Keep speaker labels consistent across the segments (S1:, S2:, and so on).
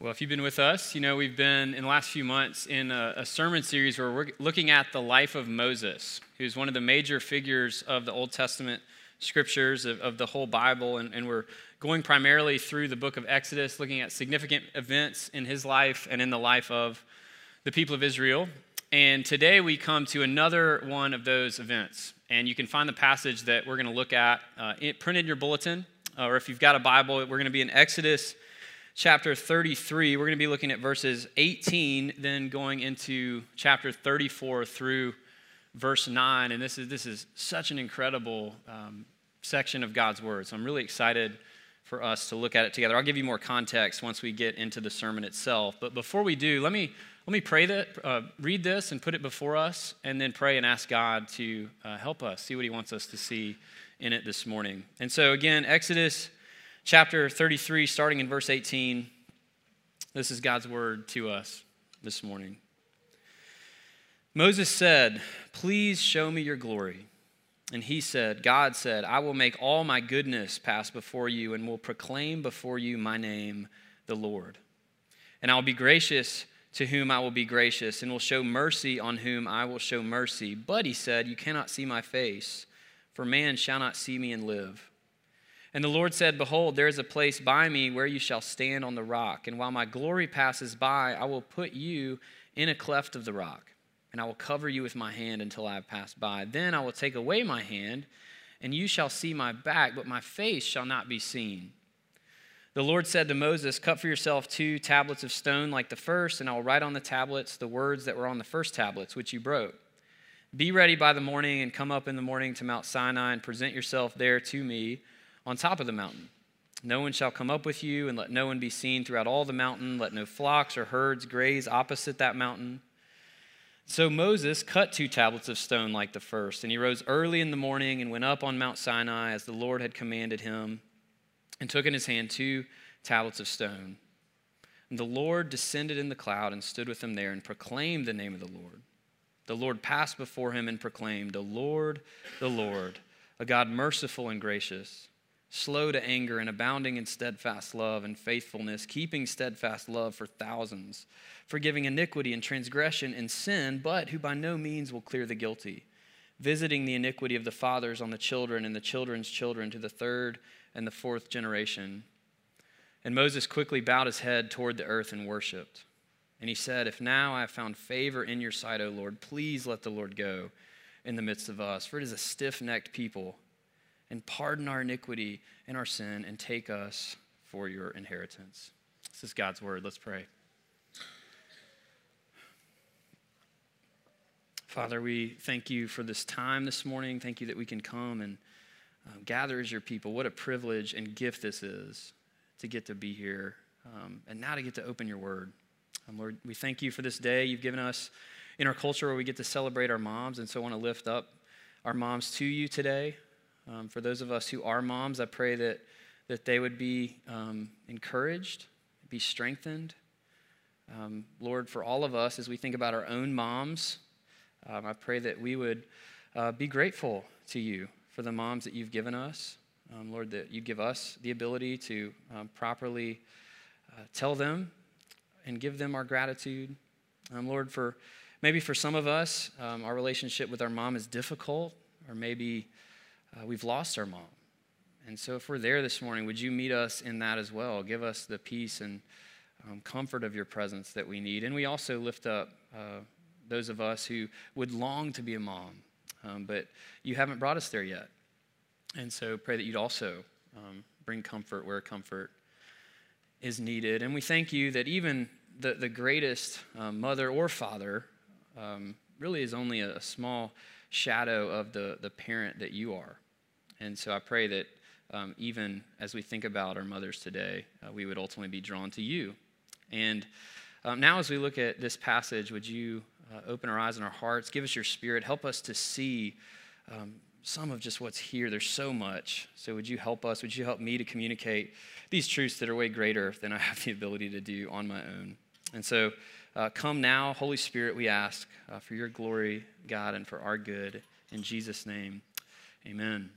S1: Well, if you've been with us, you know we've been in the last few months in a, a, sermon series where we're looking at the life of Moses, who's one of the major figures of the Old Testament scriptures of, of the whole Bible. And, and, we're going primarily through the book of Exodus, looking at significant events in his life and in the life of the people of Israel. And today we come to another one of those events. And you can find the passage that we're going to look at uh, printed in your bulletin, uh, or if you've got a Bible, we're going to be in Exodus chapter 33. We're going to be looking at verses 18, then going into chapter 34 through verse 9. And this is, this is such an incredible um, section of God's word. So I'm really excited for us to look at it together. I'll give you more context once we get into the sermon itself. But before we do, let me, let me pray that, uh, read this and put it before us, and then pray and ask God to uh, help us see what He wants us to see in it this morning. And so, again, Exodus chapter 33, starting in verse 18. This is God's word to us this morning. Moses said, Please show me your glory. And he said, God said, I will make all my goodness pass before you and will proclaim before you my name, the Lord. And I will be gracious to whom I will be gracious, and will show mercy on whom I will show mercy. But he said, You cannot see my face, for man shall not see me and live. And the Lord said, Behold, there is a place by me where you shall stand on the rock. And while my glory passes by, I will put you in a cleft of the rock, and I will cover you with my hand until I have passed by. Then I will take away my hand, and you shall see my back, but my face shall not be seen. The Lord said to Moses, Cut for yourself two tablets of stone like the first, and I will write on the tablets the words that were on the first tablets, which you broke. Be ready by the morning, and come up in the morning to Mount Sinai, and present yourself there to me on top of the mountain. No one shall come up with you, and let no one be seen throughout all the mountain. Let no flocks or herds graze opposite that mountain. So Moses cut two tablets of stone like the first, and he rose early in the morning and went up on Mount Sinai as the Lord had commanded him, and took in his hand two tablets of stone. And the Lord descended in the cloud and stood with him there and proclaimed the name of the Lord. The Lord passed before him and proclaimed, The Lord, the Lord, a God merciful and gracious slow to anger and abounding in steadfast love and faithfulness, keeping steadfast love for thousands, forgiving iniquity and transgression and sin, but who by no means will clear the guilty, visiting the iniquity of the fathers on the children and the children's children to the third and the fourth generation. And Moses quickly bowed his head toward the earth and worshiped. And he said, If now I have found favor in your sight, O Lord, please let the Lord go in the midst of us, for it is a stiff necked people and pardon our iniquity and our sin and take us for your inheritance. This is God's word. Let's pray. Father, we thank you for this time this morning. Thank you that we can come and um, gather as your people. What a privilege and gift this is to get to be here um, and now to get to open your word. Um, Lord, we thank you for this day you've given us in our culture where we get to celebrate our moms. And so I want to lift up our moms to you today. Um, for those of us who are moms, I pray that, that they would be um, encouraged, be strengthened. Um, Lord, for all of us, as we think about our own moms, um, I pray that we would uh, be grateful to you for the moms that you've given us. Um, Lord, that you give us the ability to um, properly uh, tell them and give them our gratitude. Lord, for maybe for some of us, our relationship with our mom is difficult, or maybe uh, we've lost our mom. And so, if we're there this morning, would you meet us in that as well? Give us the peace and um, comfort of your presence that we need. And we also lift up uh, those of us who would long to be a mom, um, but you haven't brought us there yet. And so, pray that you'd also um, bring comfort where comfort is needed. And we thank you that even the, the greatest um, mother or father um, really is only a, a small shadow of the, the parent that you are. And so I pray that um, even as we think about our mothers today, uh, we would ultimately be drawn to you. And um, now, as we look at this passage, would you uh, open our eyes and our hearts, give us your spirit, help us to see um, some of just what's here. There's so much. So, would you help us? Would you help me to communicate these truths that are way greater than I have the ability to do on my own? And so, uh, come now, Holy Spirit, we ask uh, for your glory, God, and for our good. In Jesus' name, amen.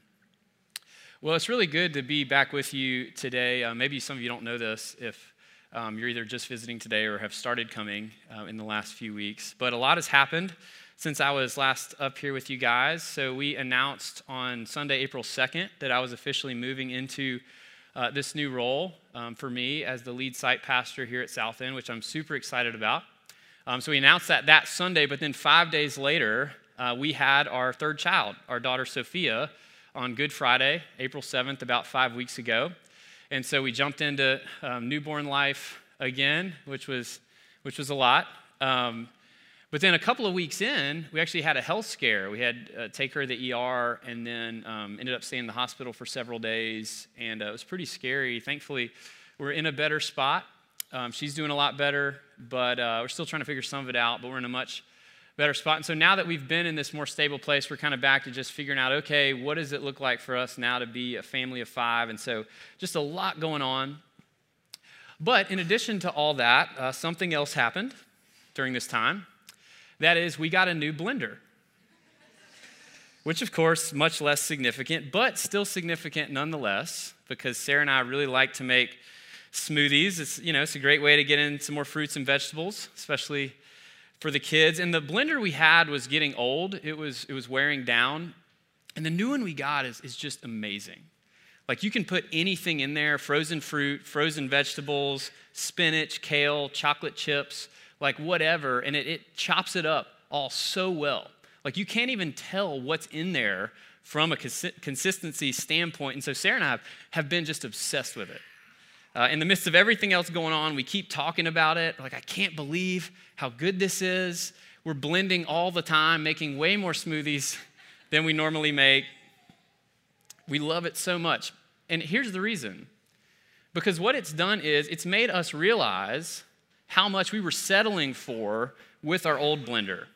S1: Well, it's really good to be back with you today. Uh, maybe some of you don't know this. If um, you're either just visiting today or have started coming uh, in the last few weeks. But a lot has happened since I was last up here with you guys. So we announced on Sunday, April 2nd, that I was officially moving into uh, this new role um, for me as the lead site pastor here at South End, which I'm super excited about. Um, so we announced that that Sunday, but then five days later, uh, we had our third child, our daughter Sophia, on Good Friday, April 7th, about five weeks ago. And so we jumped into um, newborn life again, which was, which was a lot. Um, but then a couple of weeks in, we actually had a health scare. We had uh, take her to the ER and then um, ended up staying in the hospital for several days. And uh, it was pretty scary. Thankfully, we're in a better spot. Um, she's doing a lot better, but uh, we're still trying to figure some of it out, but we're in a much better spot. And so now that we've been in this more stable place, we're kind of back to just figuring out okay, what does it look like for us now to be a family of five? And so just a lot going on. But in addition to all that, uh, something else happened during this time. That is, we got a new blender, which, of course, much less significant, but still significant nonetheless, because Sarah and I really like to make smoothies. It's, you know, it's a great way to get in some more fruits and vegetables, especially for the kids. And the blender we had was getting old, it was, it was wearing down. And the new one we got is, is just amazing. Like you can put anything in there frozen fruit, frozen vegetables, spinach, kale, chocolate chips, like whatever, and it, it chops it up all so well. Like you can't even tell what's in there from a consistency standpoint. And so Sarah and I have, have been just obsessed with it. Uh, in the midst of everything else going on, we keep talking about it. Like, I can't believe how good this is. We're blending all the time, making way more smoothies than we normally make. We love it so much. And here's the reason because what it's done is it's made us realize how much we were settling for with our old blender.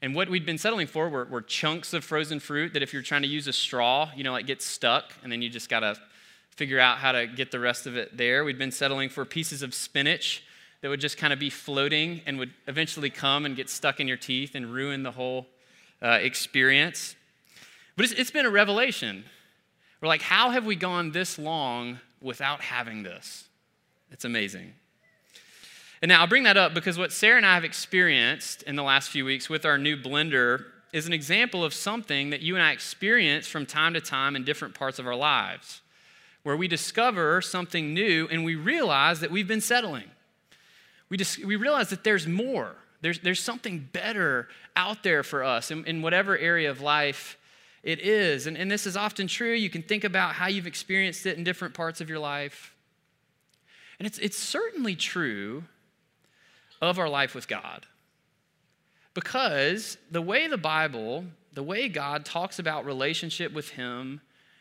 S1: And what we'd been settling for were, were, chunks of frozen fruit that if you're trying to use a straw, you know, like gets stuck, and then you just gotta figure out how to get the rest of it there. We'd been settling for pieces of spinach that would just kind of be floating and would eventually come and get stuck in your teeth and ruin the whole uh, experience. But it's, it's been a revelation. We're like, how have we gone this long without having this? It's amazing. And now I'll bring that up because what Sarah and I have experienced in the last few weeks with our new blender is an example of something that you and I experience from time to time in different parts of our lives where we discover something new and we realize that we've been settling. We, dis- we realize that there's more, there's, there's something better out there for us in, in whatever area of life it is. And, and this is often true. You can think about how you've experienced it in different parts of your life. And it's, it's certainly true of our life with God. Because the way the Bible, the way God talks about relationship with Him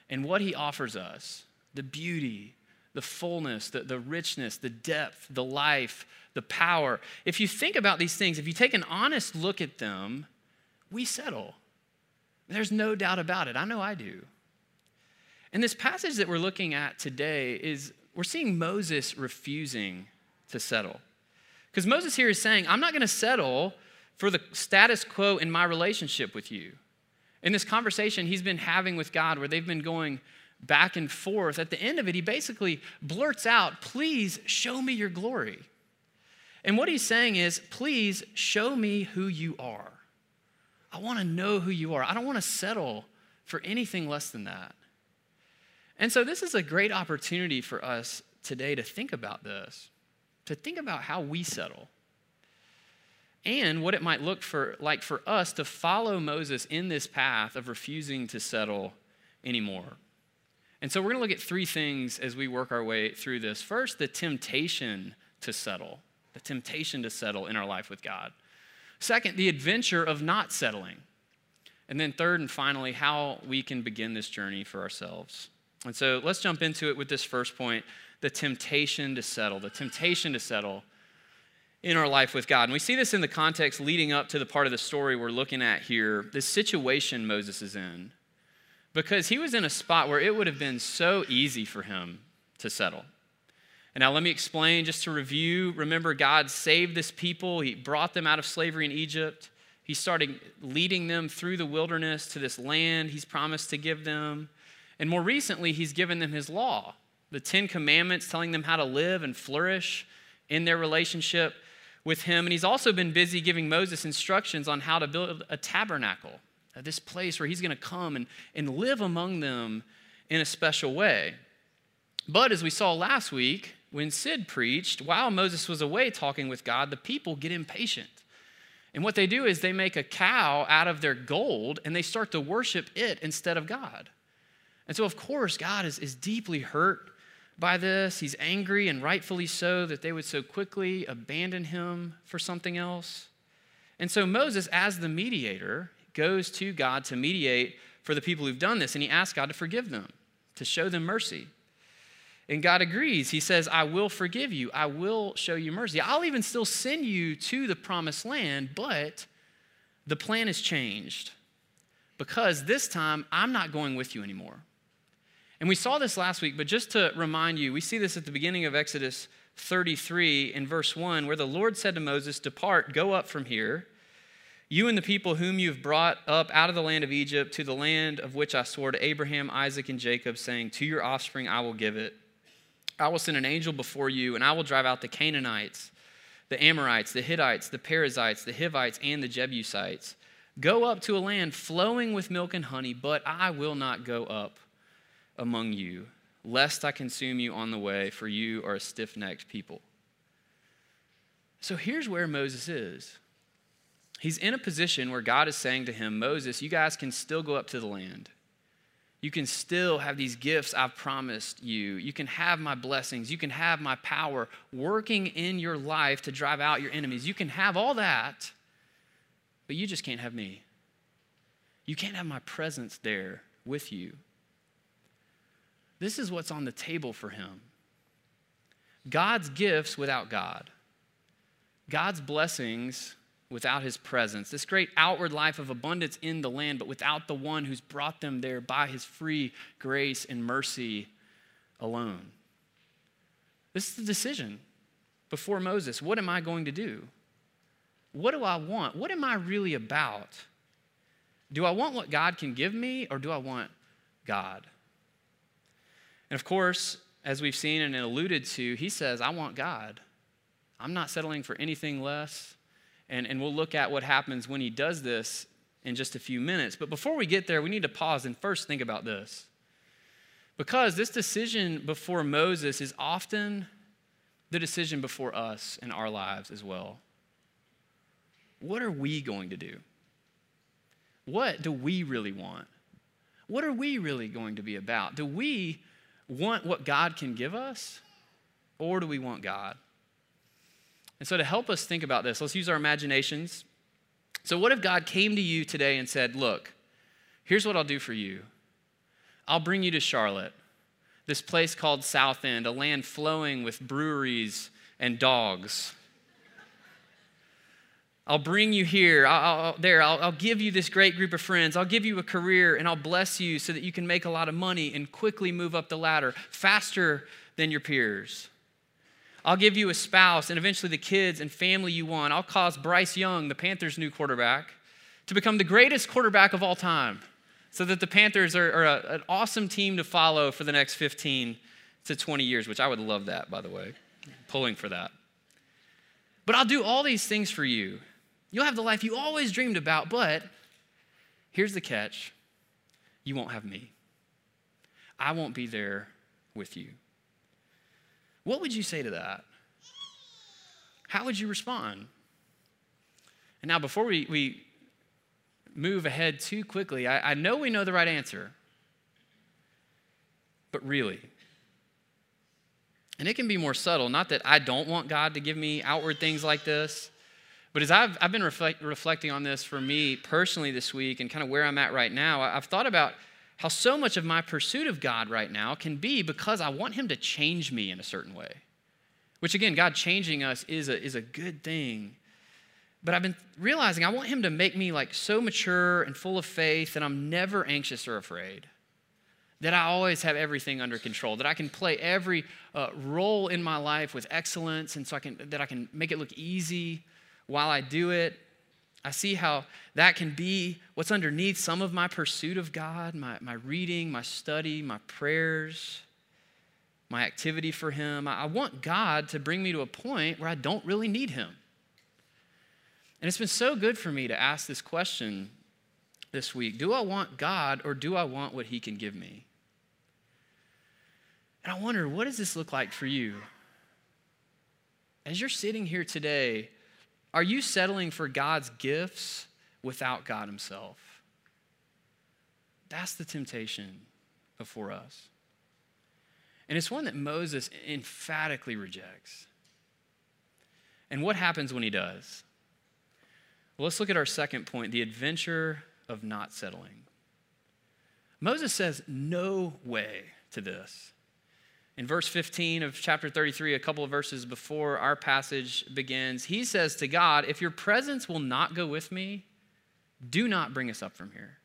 S1: and what He offers us, the beauty, the fullness, the, the richness, the depth, the life, the power. If you think about these things, if you take an honest look at them, we settle. There's no doubt about it. I know I do. And this passage that we're looking at today is we're seeing Moses refusing to settle. Because Moses here is saying, I'm not going to settle for the status quo in my relationship with you. In this conversation he's been having with God, where they've been going back and forth, at the end of it, he basically blurts out, Please show me your glory. And what he's saying is, Please show me who you are. I want to know who you are. I don't want to settle for anything less than that. And so, this is a great opportunity for us today to think about this, to think about how we settle, and what it might look for, like for us to follow Moses in this path of refusing to settle anymore. And so we're going to look at three things as we work our way through this. First, the temptation to settle, the temptation to settle in our life with God. Second, the adventure of not settling. And then third and finally, how we can begin this journey for ourselves. And so let's jump into it with this first point the temptation to settle, the temptation to settle in our life with God. And we see this in the context leading up to the part of the story we're looking at here, the situation Moses is in because he was in a spot where it would have been so easy for him to settle. And now let me explain just to review. Remember, God saved this people, He brought them out of slavery in Egypt. He started leading them through the wilderness to this land He's promised to give them. And more recently, He's given them His law. The Ten Commandments telling them how to live and flourish in their relationship with him. And he's also been busy giving Moses instructions on how to build a tabernacle, this place where he's going to come and, and live among them in a special way. But as we saw last week, when Sid preached, while Moses was away talking with God, the people get impatient. And what they do is they make a cow out of their gold and they start to worship it instead of God. And so, of course, God is, is deeply hurt by this. He's angry, and rightfully so, that they would so quickly abandon him for something else. And so, Moses, as the mediator, goes to God to mediate for the people who've done this, and he asks God to forgive them, to show them mercy. And God agrees. He says, I will forgive you. I will show you mercy. I'll even still send you to the promised land, but the plan has changed because this time I'm not going with you anymore. And we saw this last week, but just to remind you, we see this at the beginning of Exodus 33 in verse 1, where the Lord said to Moses, Depart, go up from here, you and the people whom you've brought up out of the land of Egypt to the land of which I swore to Abraham, Isaac, and Jacob, saying, To your offspring I will give it. I will send an angel before you, and I will drive out the Canaanites, the Amorites, the Hittites, the Perizzites, the Hivites, and the Jebusites. Go up to a land flowing with milk and honey, but I will not go up among you, lest I consume you on the way, for you are a stiff necked people. So here's where Moses is. He's in a position where God is saying to him, Moses, you guys can still go up to the land. You can still have these gifts I've promised you. You can have my blessings. You can have my power working in your life to drive out your enemies. You can have all that, but you just can't have me. You can't have my presence there with you. This is what's on the table for him God's gifts without God, God's blessings without his presence, this great outward life of abundance in the land, but without the one who's brought them there by his free grace and mercy alone. This is the decision before Moses. What am I going to do? What do I want? What am I really about? Do I want what God can give me or do I want God? And of course, as we've seen and alluded to, he says, I want God. I'm not settling for anything less. And, and we'll look at what happens when he does this in just a few minutes. But before we get there, we need to pause and first think about this. Because this decision before Moses is often the decision before us in our lives as well. What are we going to do? What do we really want? What are we really going to be about? Do we want what God can give us, or do we want God? And so, to help us think about this, let's use our imaginations. So, what if God came to you today and said, Look, here's what I'll do for you I'll bring you to Charlotte, this place called South End, a land flowing with breweries and dogs. I'll bring you here. I'll, I'll there. I'll, I'll give you this great group of friends. I'll give you a career and I'll bless you so that you can make a lot of money and quickly move up the ladder faster than your peers. I'll give you a spouse and eventually the kids and family you want. I'll cause Bryce Young, the Panthers' new quarterback, to become the greatest quarterback of all time so that the Panthers are, are a, an awesome team to follow for the next 15 to 20 years, which I would love that, by the way, pulling for that. But I'll do all these things for you. You'll have the life you always dreamed about, but here's the catch you won't have me. I won't be there with you. What would you say to that? How would you respond? And now, before we, we move ahead too quickly, I, I know we know the right answer, but really, and it can be more subtle, not that I don't want God to give me outward things like this, but as I've, I've been reflect, reflecting on this for me personally this week and kind of where I'm at right now, I've thought about how so much of my pursuit of God right now can be because I want Him to change me in a certain way. Which, again, God changing us is a, is a good thing. But I've been realizing I want Him to make me like so mature and full of faith that I'm never anxious or afraid. That I always have everything under control. That I can play every uh, role in my life with excellence, and so I can that I can make it look easy while I do it. I see how that can be what's underneath some of my pursuit of God, my, my reading, my study, my prayers. my activity for Him. I want God to bring me to a point where I don't really need Him. And it's been so good for me to ask this question this week Do I want God or do I want what He can give me? And I wonder, what does this look like for you? As you're sitting here today, are you settling for God's gifts without God Himself? That's the temptation before us. And it's one that Moses emphatically rejects. And what happens when he does? Well, let's look at our second point the adventure of not settling. Moses says, No way to this. In verse 15 of chapter 33, a couple of verses before our passage begins, he says to God, If your presence will not go with me, do not bring us up from here.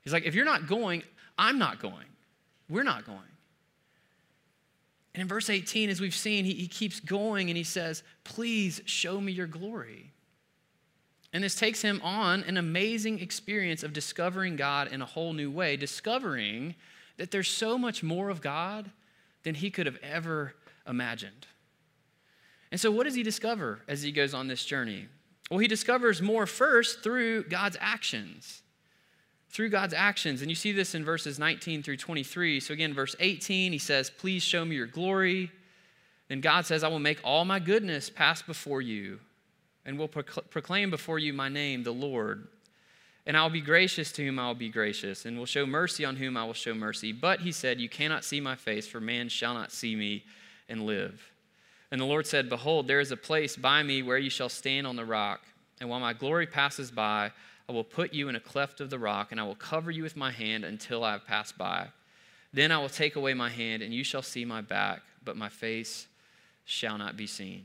S1: He's like, If you're not going, I'm not going. We're not going. And in verse 18, as we've seen, he, he keeps going and he says, Please show me your glory. And this takes him on an amazing experience of discovering God in a whole new way, discovering that there's so much more of God than he could have ever imagined. And so, what does he discover as he goes on this journey? Well, he discovers more first through God's actions. Through God's actions. And you see this in verses 19 through 23. So, again, verse 18, he says, Please show me your glory. Then God says, I will make all my goodness pass before you and will proclaim before you my name, the Lord. And I'll be gracious to whom I'll be gracious, and will show mercy on whom I will show mercy. But he said, You cannot see my face, for man shall not see me and live. And the Lord said, Behold, there is a place by me where you shall stand on the rock. And while my glory passes by, I will put you in a cleft of the rock, and I will cover you with my hand until I have passed by. Then I will take away my hand, and you shall see my back, but my face shall not be seen.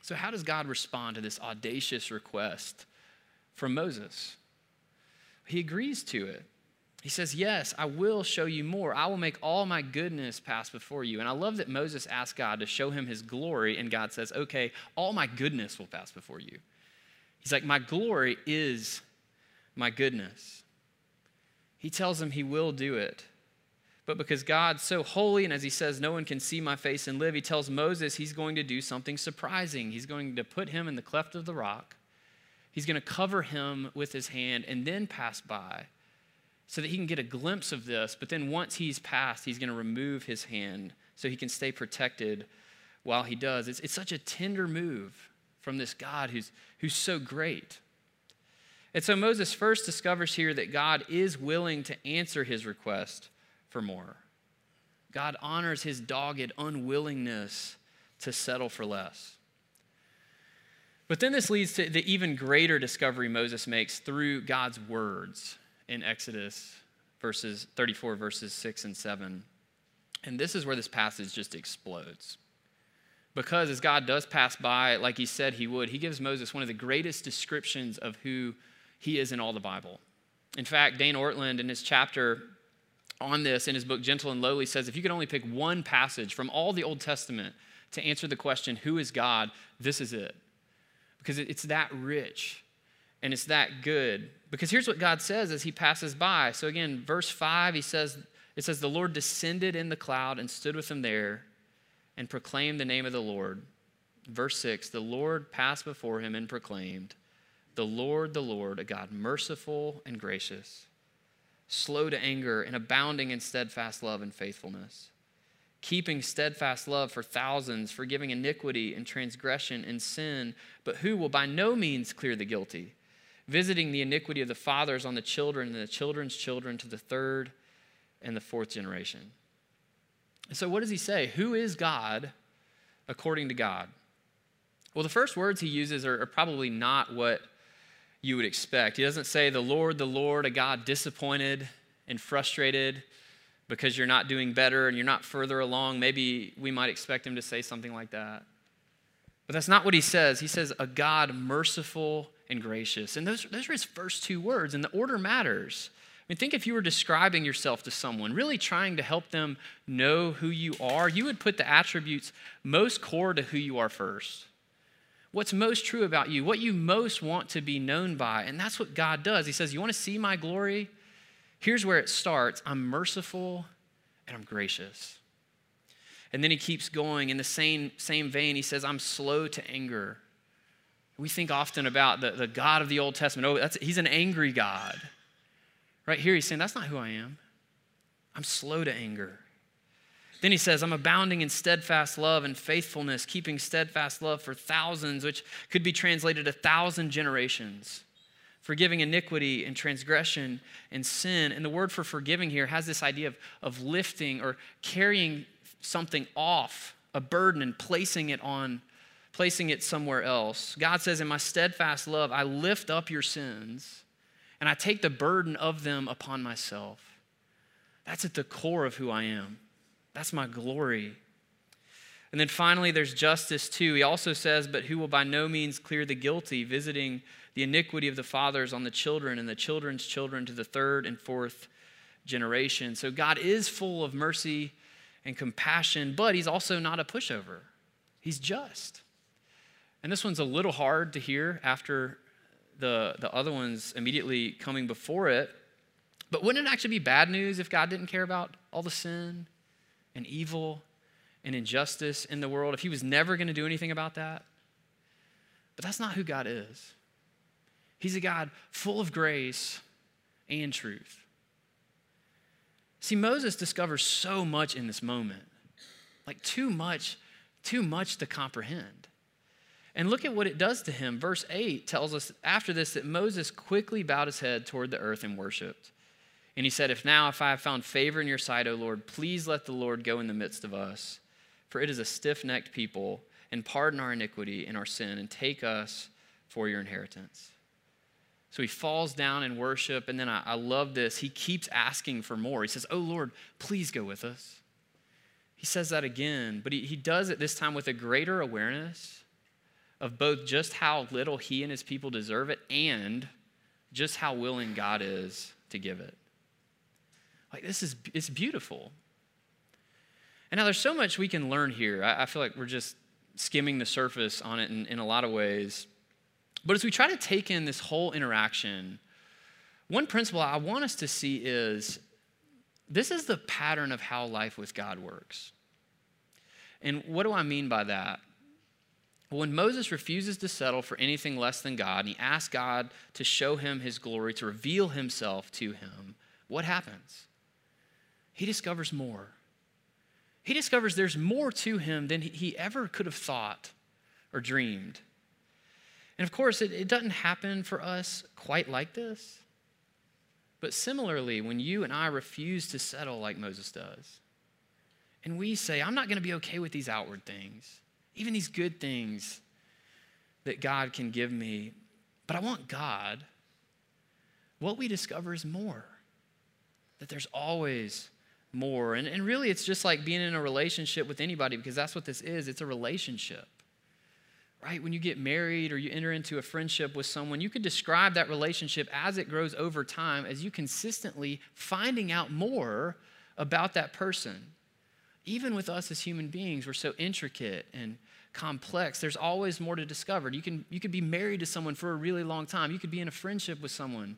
S1: So, how does God respond to this audacious request from Moses? He agrees to it. He says, Yes, I will show you more. I will make all my goodness pass before you. And I love that Moses asked God to show him his glory, and God says, Okay, all my goodness will pass before you. He's like, My glory is my goodness. He tells him he will do it. But because God's so holy, and as he says, no one can see my face and live, he tells Moses he's going to do something surprising. He's going to put him in the cleft of the rock, he's going to cover him with his hand and then pass by so that he can get a glimpse of this. But then once he's passed, he's going to remove his hand so he can stay protected while he does. It's, it's such a tender move from this God who's, who's so great. And so Moses first discovers here that God is willing to answer his request for more. God honors his dogged unwillingness to settle for less. But then this leads to the even greater discovery Moses makes through God's words in Exodus verses 34 verses 6 and 7. And this is where this passage just explodes. Because as God does pass by like he said he would, he gives Moses one of the greatest descriptions of who he is in all the Bible. In fact, Dane Ortlund in his chapter on this in his book, Gentle and Lowly, says if you could only pick one passage from all the Old Testament to answer the question, who is God, this is it. Because it's that rich and it's that good. Because here's what God says as he passes by. So again, verse 5, he says, it says, The Lord descended in the cloud and stood with him there and proclaimed the name of the Lord. Verse 6, the Lord passed before him and proclaimed, The Lord, the Lord, a God merciful and gracious slow to anger, and abounding in steadfast love and faithfulness, keeping steadfast love for thousands, forgiving iniquity and transgression and sin, but who will by no means clear the guilty, visiting the iniquity of the fathers on the children and the children's children to the third and the fourth generation. So, what does he say? Who is God according to God? Well, the first words he uses are, are probably not what you would expect. He doesn't say, The Lord, the Lord, a God disappointed and frustrated because you're not doing better and you're not further along. Maybe we might expect him to say something like that. But that's not what he says. He says, A God merciful and gracious. And those, those are his first two words, and the order matters. I mean, think if you were describing yourself to someone, really trying to help them know who you are, you would put the attributes most core to who you are first what's most true about you, what you most want to be known by. And that's what God does. He says, You want to see my glory? Here's where it starts I'm merciful and I'm gracious. And then he keeps going in the same, same vein. He says, I'm slow to anger. We think often about the, the God of the Old Testament. Oh, that's, he's an angry God. Right here, he's saying, That's not who I am. I'm slow to anger. Then he says, I'm abounding in steadfast love and faithfulness, keeping steadfast love for thousands, which could be translated a thousand generations, forgiving iniquity and transgression and sin. And the word for forgiving here has this idea of, of lifting or carrying something off, a burden, and placing it on, placing it somewhere else. God says, In my steadfast love, I lift up your sins and I take the burden of them upon myself. That's at the core of who I am. That's my glory. And then finally, there's justice too. He also says, But who will by no means clear the guilty, visiting the iniquity of the fathers on the children and the children's children to the third and fourth generation. So God is full of mercy and compassion, but He's also not a pushover. He's just. And this one's a little hard to hear after the, the other ones immediately coming before it. But wouldn't it actually be bad news if God didn't care about all the sin and evil and injustice in the world, if he was never going to do anything about that. But that's not who God is. He's a God full of grace and truth. See, Moses discovers so much in this moment, like too much, too much to comprehend. And look at what it does to him. Verse 8 tells us after this that Moses quickly bowed his head toward the earth and worshiped. And he said, If now, if I have found favor in your sight, O Lord, please let the Lord go in the midst of us. For it is a stiff necked people, and pardon our iniquity and our sin, and take us for your inheritance. So he falls down in worship, and then I, I love this. He keeps asking for more. He says, Oh Lord, please go with us. He says that again, but he, he does it this time with a greater awareness of both just how little he and his people deserve it and just how willing God is to give it. Like, this is, it's beautiful. And now there's so much we can learn here. I, I feel like we're just skimming the surface on it in, in a lot of ways. But as we try to take in this whole interaction, one principle I want us to see is this is the pattern of how life with God works. And what do I mean by that? When Moses refuses to settle for anything less than God, and he asks God to show him his glory, to reveal himself to him, what happens? he discovers more. He discovers there's more to him than he ever could have thought or dreamed. And of course, it, it doesn't happen for us quite like this. But similarly, when you and I refuse to settle like Moses does, and we say, I'm not going to be okay with these outward things, even these good things that God can give me, but I want God, what we discover is more. That there's always more. And, and really, it's just like being in a relationship with anybody because that's what this is it's a relationship. Right? When you get married or you enter into a friendship with someone, you could describe that relationship as it grows over time as you consistently finding out more about that person. Even with us as human beings, we're so intricate and complex. There's always more to discover. You can you could be married to someone for a really long time. You could be in a friendship with someone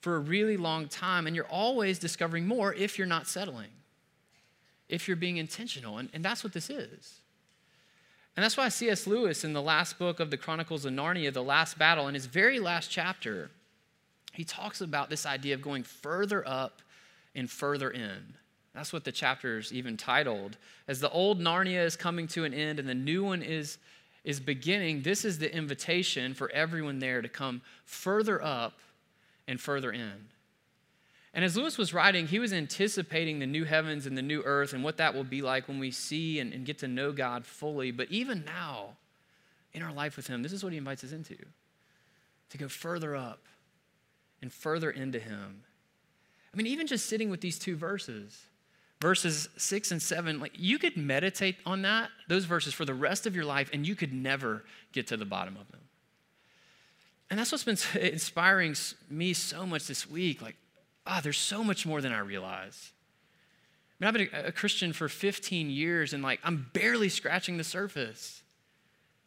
S1: for a really long time, and you're always discovering more if you're not settling, if you're being intentional. And, and that's what this is. And that's why C.S. Lewis, in the last book of the Chronicles of Narnia, The Last Battle, in his very last chapter, he talks about this idea of going further up and further in. That's what the chapter is even titled. As the old Narnia is coming to an end and the new one is, is beginning, this is the invitation for everyone there to come further up and further in. And as Lewis was writing, he was anticipating the new heavens and the new earth and what that will be like when we see and, and, get to know God fully. But even now, in our life with Him, this is what He invites us into to go further up and further into Him. I mean, even just sitting with these two verses, verses six and seven, like you could meditate on that, those verses for the rest of your life, and you could never get to the bottom of them. And that's what's been inspiring me so much this week. Like, ah, there's so much more than I realize. I mean, I've been a Christian for 15 years and like I'm barely scratching the surface.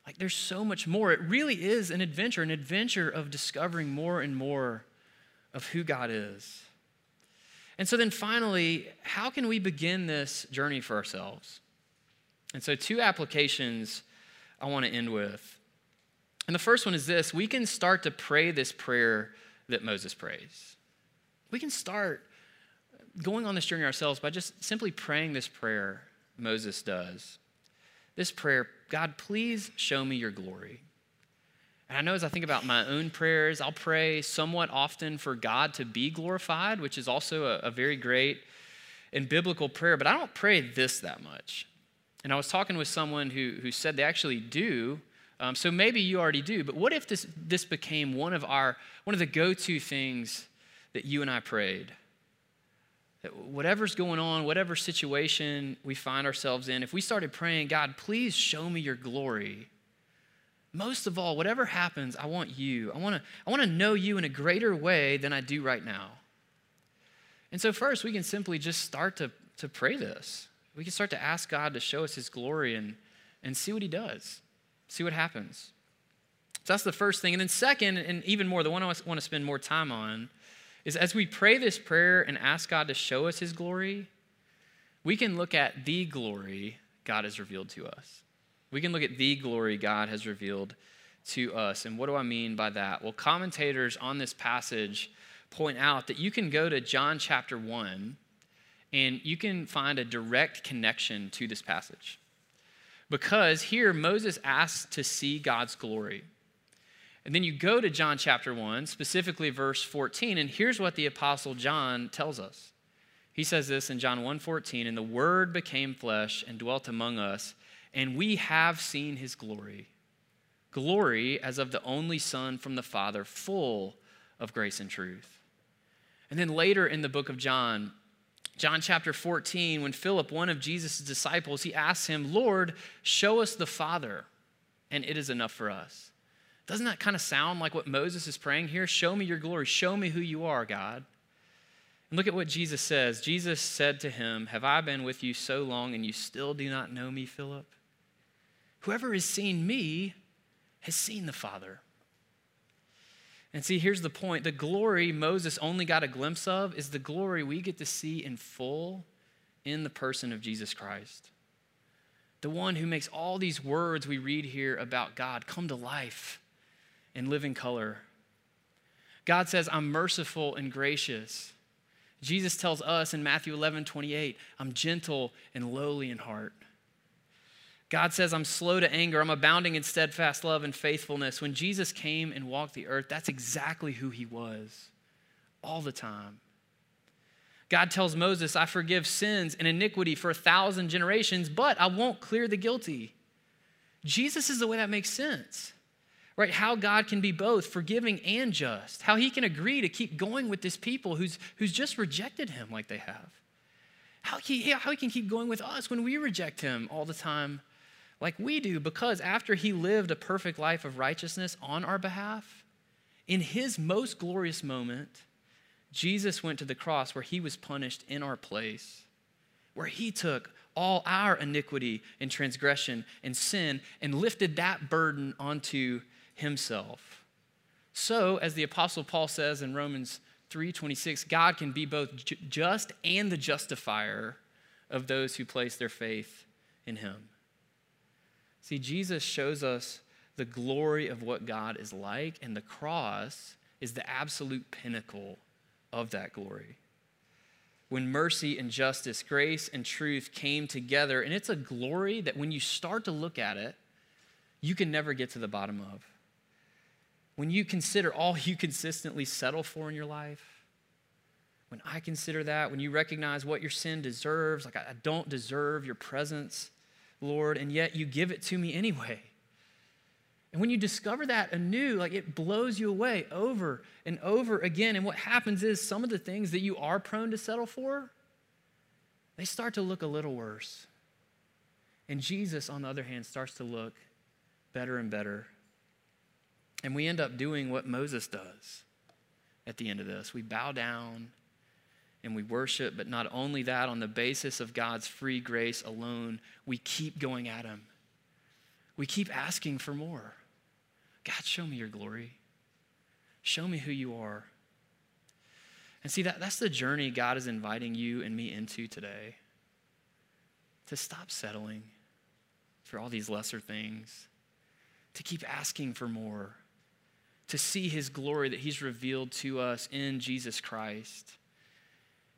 S1: Like, there's so much more. It really is an adventure, an adventure of discovering more and more of who God is. And so, then finally, how can we begin this journey for ourselves? And so, two applications I want to end with. And the first one is this we can start to pray this prayer that Moses prays. We can start going on this journey ourselves by just simply praying this prayer Moses does. This prayer God, please show me your glory. And I know as I think about my own prayers, I'll pray somewhat often for God to be glorified, which is also a, a very great and biblical prayer, but I don't pray this that much. And I was talking with someone who, who said they actually do. Um, so maybe you already do, but what if this, this became one of our one of the go-to things that you and I prayed? That whatever's going on, whatever situation we find ourselves in, if we started praying, God, please show me your glory. Most of all, whatever happens, I want you. I want to I want to know you in a greater way than I do right now. And so first, we can simply just start to, to pray this we can start to ask God to show us his glory and, and see what he does, see what happens. So that's the first thing. And then, second, and even more, the one I want to spend more time on is as we pray this prayer and ask God to show us his glory, we can look at the glory God has revealed to us. We can look at the glory God has revealed to us. And what do I mean by that? Well, commentators on this passage point out that you can go to John chapter 1 and you can find a direct connection to this passage. Because here Moses asks to see God's glory. And then you go to John chapter 1, specifically verse 14, and here's what the apostle John tells us. He says this in John 1:14, and the word became flesh and dwelt among us, and we have seen his glory. Glory as of the only son from the Father, full of grace and truth. And then later in the book of John, John chapter 14, when Philip, one of Jesus' disciples, he asks him, Lord, show us the Father, and it is enough for us. Doesn't that kind of sound like what Moses is praying here? Show me your glory. Show me who you are, God. And look at what Jesus says. Jesus said to him, Have I been with you so long and you still do not know me, Philip? Whoever has seen me has seen the Father. And see, here's the point the glory Moses only got a glimpse of is the glory we get to see in full in the person of Jesus Christ. The one who makes all these words we read here about God come to life in living color. God says, I'm merciful and gracious. Jesus tells us in Matthew 11, 28, I'm gentle and lowly in heart. God says, I'm slow to anger, I'm abounding in steadfast love and faithfulness. When Jesus came and walked the earth, that's exactly who he was all the time. God tells Moses, I forgive sins and iniquity for a thousand generations, but I won't clear the guilty. Jesus is the way that makes sense, right? How God can be both forgiving and just, how he can agree to keep going with this people who's, who's just rejected him like they have. How he, how he can keep going with us when we reject him all the time like we do because after he lived a perfect life of righteousness on our behalf, in his most glorious moment, Jesus went to the cross where he was punished in our place, where he took all our iniquity and transgression and sin and lifted that burden onto himself. So, as the apostle Paul says in Romans 3:26, God can be both just and the justifier of those who place their faith in him. See, Jesus shows us the glory of what God is like, and the cross is the absolute pinnacle of that glory. When mercy and justice, grace and truth came together, and it's a glory that when you start to look at it, you can never get to the bottom of. When you consider all you consistently settle for in your life, when I consider that, when you recognize what your sin deserves, like I don't deserve your presence, Lord, and yet you give it to me anyway. And when you discover that anew, like it blows you away over and over again. And what happens is some of the things that you are prone to settle for, they start to look a little worse. And Jesus, on the other hand, starts to look better and better. And we end up doing what Moses does at the end of this. We bow down and we worship, but not only that, on the basis of God's free grace alone, we keep going at Him. We keep asking for more. God, show me your glory. Show me who you are. And see, that, that's the journey God is inviting you and me into today. To stop settling, for all these lesser things, to keep asking for more, to see his glory that he's revealed to us in Jesus Christ,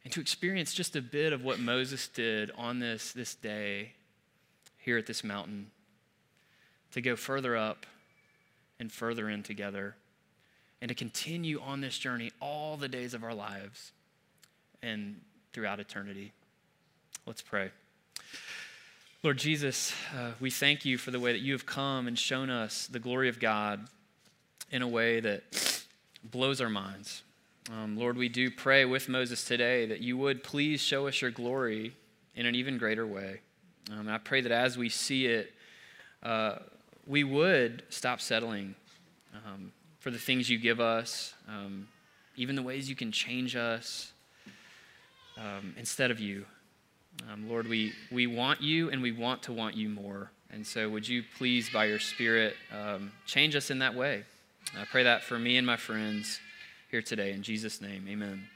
S1: and to experience just a bit of what Moses did on this, this day here at this mountain, to go further up and further in together, and to continue on this journey all the days of our lives and throughout eternity. Let's pray. Lord Jesus, uh, we thank you for the way that you have come and shown us the glory of God in a way that blows our minds. Um, Lord, we do pray with Moses today that you would please show us your glory in an even greater way. Um, I pray that as we see it, uh, we would stop settling um, for the things you give us, um, even the ways you can change us um, instead of you. Um, Lord, we, we want you and we want to want you more. And so, would you please, by your Spirit, change us in that way? I pray that for me and my friends here today. In Jesus' name, amen.